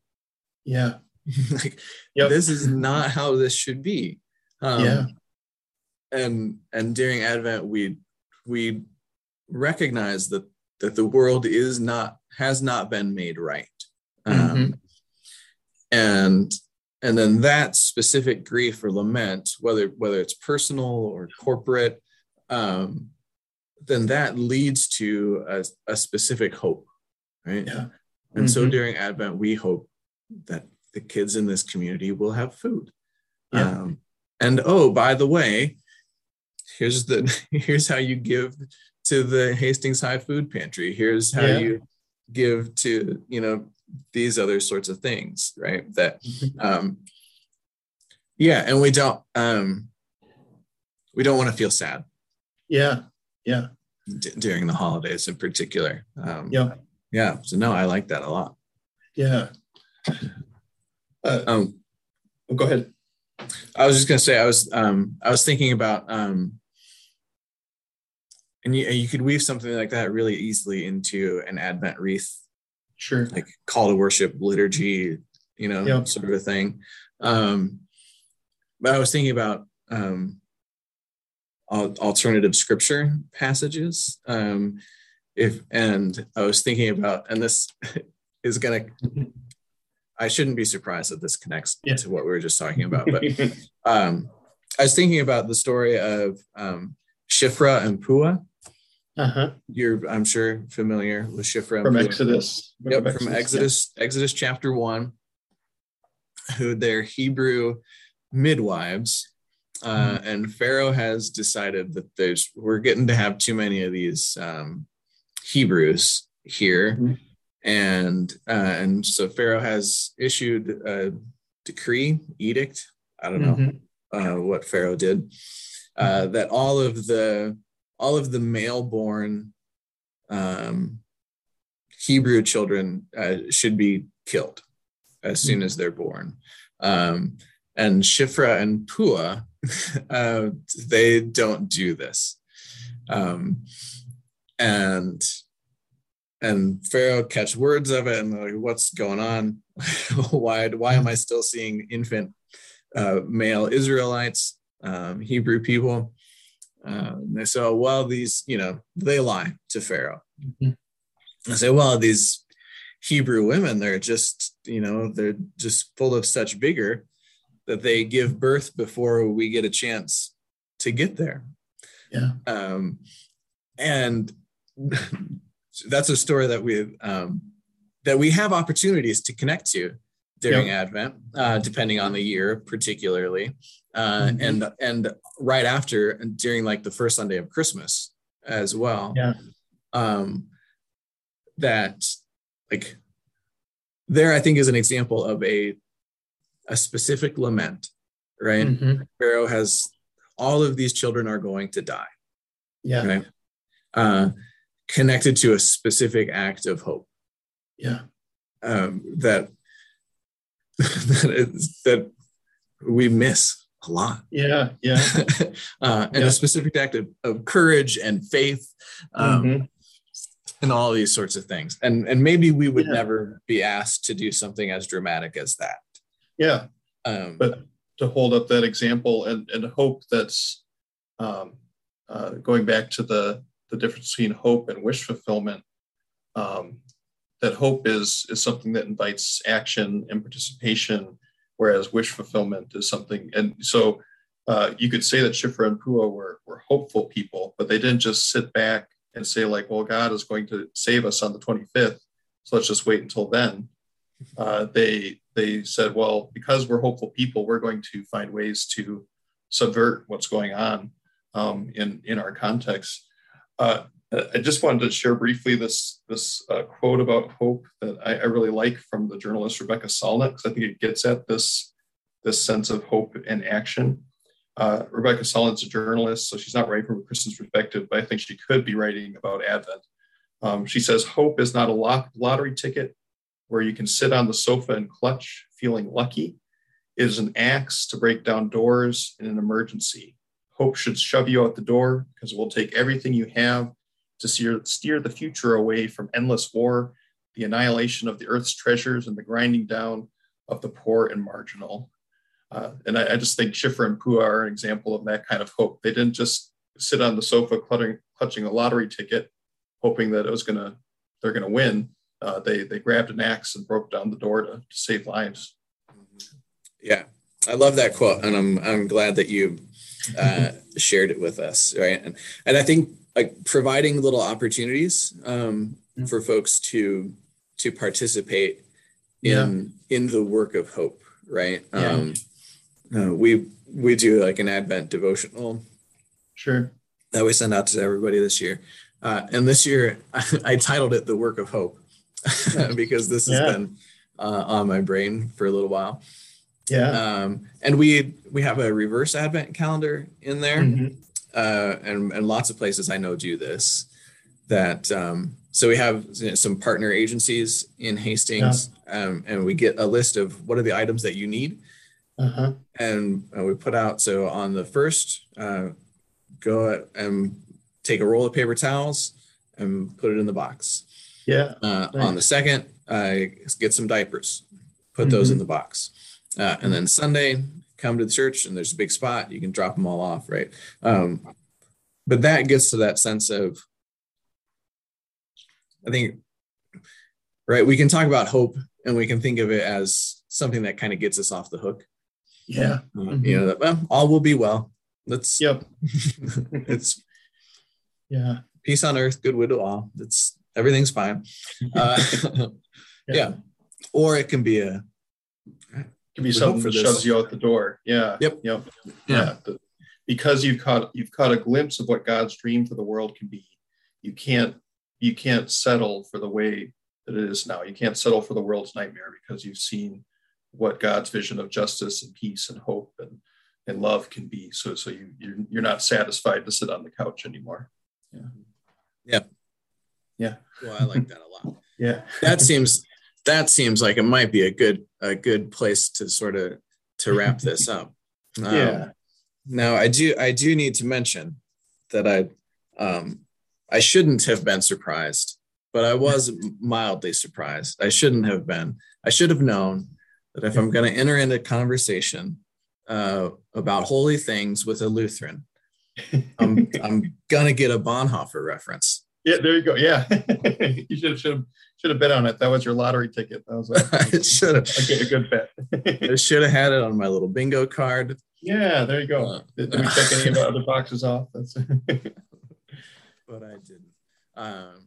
yeah like yep. this is not how this should be um, yeah and and during advent we we recognize that that the world is not has not been made right um, mm-hmm. and and then that specific grief or lament whether whether it's personal or corporate um, then that leads to a, a specific hope right yeah and mm-hmm. so during advent we hope that the kids in this community will have food yeah. Um, and oh by the way here's the here's how you give to the Hastings High Food Pantry. Here's how yeah. you give to you know these other sorts of things, right? That mm-hmm. um, yeah, and we don't um, we don't want to feel sad. Yeah, yeah. D- during the holidays, in particular. Um, yeah, yeah. So no, I like that a lot. Yeah. Uh, um, go ahead. I was just gonna say I was um, I was thinking about um, and you, you could weave something like that really easily into an Advent wreath, sure, like call to worship liturgy, you know, yep. sort of a thing. Um, but I was thinking about um, alternative scripture passages. Um, if and I was thinking about, and this is gonna. I shouldn't be surprised that this connects yeah. to what we were just talking about, but um, I was thinking about the story of um, Shifra and Pua. Uh-huh. You're, I'm sure, familiar with Shifra from Exodus. Yep, from Exodus, Exodus, yeah. Exodus chapter one, who they're Hebrew midwives, uh, mm-hmm. and Pharaoh has decided that there's we're getting to have too many of these um, Hebrews here, mm-hmm. and uh, and so Pharaoh has issued a decree, edict. I don't know mm-hmm. uh, what Pharaoh did. Uh, that all of the all of the male born um, Hebrew children uh, should be killed as soon as they're born. Um, and Shifra and Pua, uh, they don't do this. Um, and and Pharaoh catch words of it and like, what's going on? why why am I still seeing infant uh, male Israelites, um, Hebrew people? Um, they say, well, these, you know, they lie to Pharaoh. Mm-hmm. I say, well, these Hebrew women, they're just, you know, they're just full of such vigor that they give birth before we get a chance to get there. Yeah. Um, and that's a story that we um, that we have opportunities to connect to during yep. Advent, uh, depending on the year, particularly, uh, mm-hmm. and and right after during like the first Sunday of Christmas as well. Yeah. Um, that like there, I think is an example of a a specific lament, right? Mm-hmm. Pharaoh has all of these children are going to die. Yeah. Right? Uh, connected to a specific act of hope. Yeah. Um, that that, is, that we miss a lot. Yeah, yeah. uh, and yeah. a specific act of, of courage and faith, um, mm-hmm. and all these sorts of things. And and maybe we would yeah. never be asked to do something as dramatic as that. Yeah. Um, but to hold up that example and and hope that's um, uh, going back to the the difference between hope and wish fulfillment. Um, that hope is is something that invites action and participation, whereas wish fulfillment is something. And so uh, you could say that Shiphrah and Pua were were hopeful people, but they didn't just sit back and say like, "Well, God is going to save us on the 25th, so let's just wait until then." Uh, they they said, "Well, because we're hopeful people, we're going to find ways to subvert what's going on um, in in our context." Uh, I just wanted to share briefly this this uh, quote about hope that I, I, really like from the journalist Rebecca Solnit because I think it gets at this this sense of hope and action. Uh, Rebecca Solnit's a journalist, so she's not writing from a Christian's perspective, but I think she could be writing about Advent. Um, she says, "Hope is not a lottery ticket where you can sit on the sofa and clutch, feeling lucky. It is an axe to break down doors in an emergency. Hope should shove you out the door because it will take everything you have." To steer, steer the future away from endless war, the annihilation of the earth's treasures, and the grinding down of the poor and marginal. Uh, and I, I, just think Shiphrah and Pua are an example of that kind of hope. They didn't just sit on the sofa clutching, clutching a lottery ticket, hoping that it was gonna they're gonna win. Uh, they they grabbed an axe and broke down the door to, to save lives. Yeah, I love that quote, and I'm I'm glad that you uh, shared it with us, right? And and I think like providing little opportunities um, mm-hmm. for folks to to participate in yeah. in the work of hope right? Yeah. um uh, we we do like an advent devotional sure. that we send out to everybody this year. Uh, and this year I, I, titled it the work of hope because this has been uh, on my brain for a little while. Yeah. Um, and we we have a reverse advent calendar in there. Mm-hmm uh, and, and lots of places I know do this. That um, so we have you know, some partner agencies in Hastings, yeah. um, and we get a list of what are the items that you need, uh-huh. and uh, we put out. So on the first, uh, go and take a roll of paper towels and put it in the box. Yeah. Uh, nice. On the second, get some diapers, put mm-hmm. those in the box, uh, and then Sunday come to the church and there's a big spot, you can drop them all off, right? Um, but that gets to that sense of, I think, right? We can talk about hope and we can think of it as something that kind of gets us off the hook. Yeah. Uh, mm-hmm. You know, that, well, all will be well. Let's, yep. it's, yeah. Peace on earth, goodwill to all. It's everything's fine. Uh, yeah. yeah. Or it can be a, can be something that shoves you out the door. Yeah. Yep. Yep. Yeah. yeah. because you've caught you've caught a glimpse of what God's dream for the world can be. You can't you can't settle for the way that it is now. You can't settle for the world's nightmare because you've seen what God's vision of justice and peace and hope and and love can be. So so you you're, you're not satisfied to sit on the couch anymore. Yeah. Yeah. Yeah. Well, I like that a lot. yeah. That seems that seems like it might be a good a good place to sort of to wrap this up. Um, yeah. Now I do I do need to mention that I um, I shouldn't have been surprised, but I was mildly surprised. I shouldn't have been. I should have known that if I'm going to enter into conversation uh, about holy things with a Lutheran, I'm I'm gonna get a Bonhoeffer reference. Yeah, there you go. Yeah, you should should have should have bet on it. That was your lottery ticket. That was a, should have. Okay, a good bet. I should have had it on my little bingo card. Yeah, there you go. Uh, did, did, we check any of the other boxes off? That's but I didn't. Um,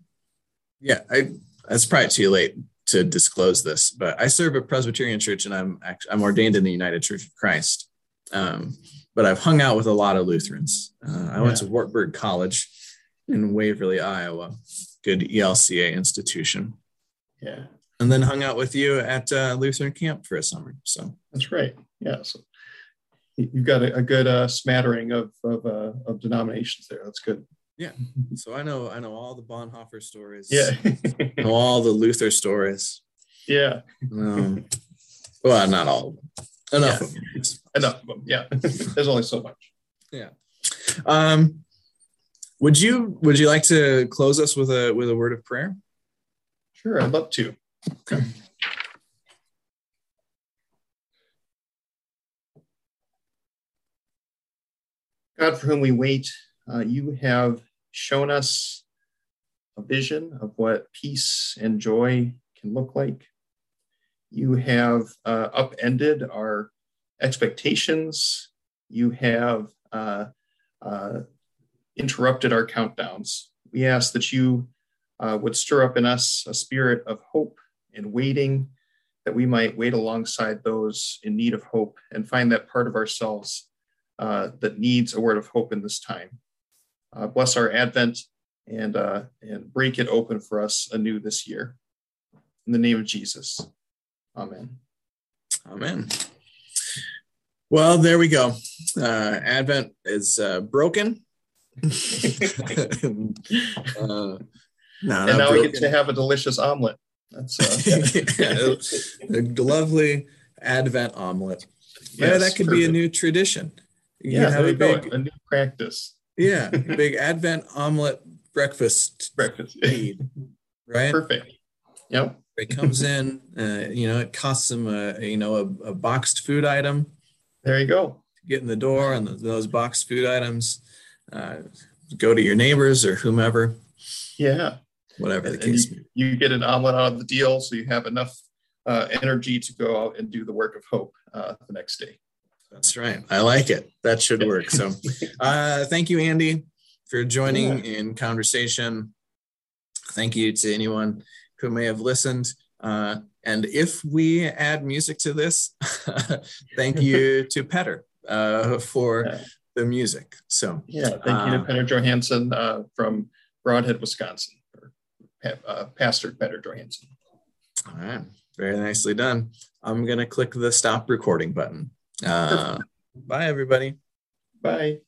yeah, I that's probably too late to disclose this, but I serve a Presbyterian church and I'm actually, I'm ordained in the United Church of Christ. Um, but I've hung out with a lot of Lutherans. Uh, I yeah. went to Wartburg College in Waverly, Iowa, good ELCA institution. Yeah. And then hung out with you at uh, Lutheran camp for a summer. So that's right. Yeah. So you've got a, a good uh, smattering of of, uh, of denominations there. That's good. Yeah. So I know I know all the Bonhoeffer stories. Yeah. all the Luther stories. Yeah. Um, well, not all of them. Enough yeah. of them. Enough of them. Yeah. There's only so much. Yeah. Um, would you would you like to close us with a with a word of prayer? Sure, I'd love to. Okay. God, for whom we wait, uh, you have shown us a vision of what peace and joy can look like. You have uh, upended our expectations. You have uh, uh, interrupted our countdowns. We ask that you uh, would stir up in us a spirit of hope and waiting, that we might wait alongside those in need of hope and find that part of ourselves uh, that needs a word of hope in this time. Uh, bless our Advent and, uh, and break it open for us anew this year. In the name of Jesus, amen. Amen. Well, there we go. Uh, Advent is uh, broken. uh, no, and now broken. we get to have a delicious omelet. That's uh, yeah, a lovely Advent omelet. Yes, yeah, that could perfect. be a new tradition. You yeah, have a big a new practice. Yeah, big Advent omelet breakfast breakfast feed, right? Perfect. Yep. It comes in, uh, you know, it costs them a you know a, a boxed food item there you go. Get in the door and those boxed food items. Uh, go to your neighbors or whomever. Yeah. Whatever the case. You, you, get an omelet out of the deal, so you have enough uh, energy to go out and do the work of hope uh, the next day. That's right. I like it. That should work. So, uh, thank you, Andy, for joining yeah. in conversation. Thank you to anyone who may have listened. Uh, and if we add music to this, thank you to Peter uh, for. The music. So yeah, thank uh, you to Peter Johansson uh, from Brodhead, Wisconsin, or uh, Pastor Peter Johansson. All right, very nicely done. I'm gonna click the stop recording button. Uh, bye, everybody. Bye.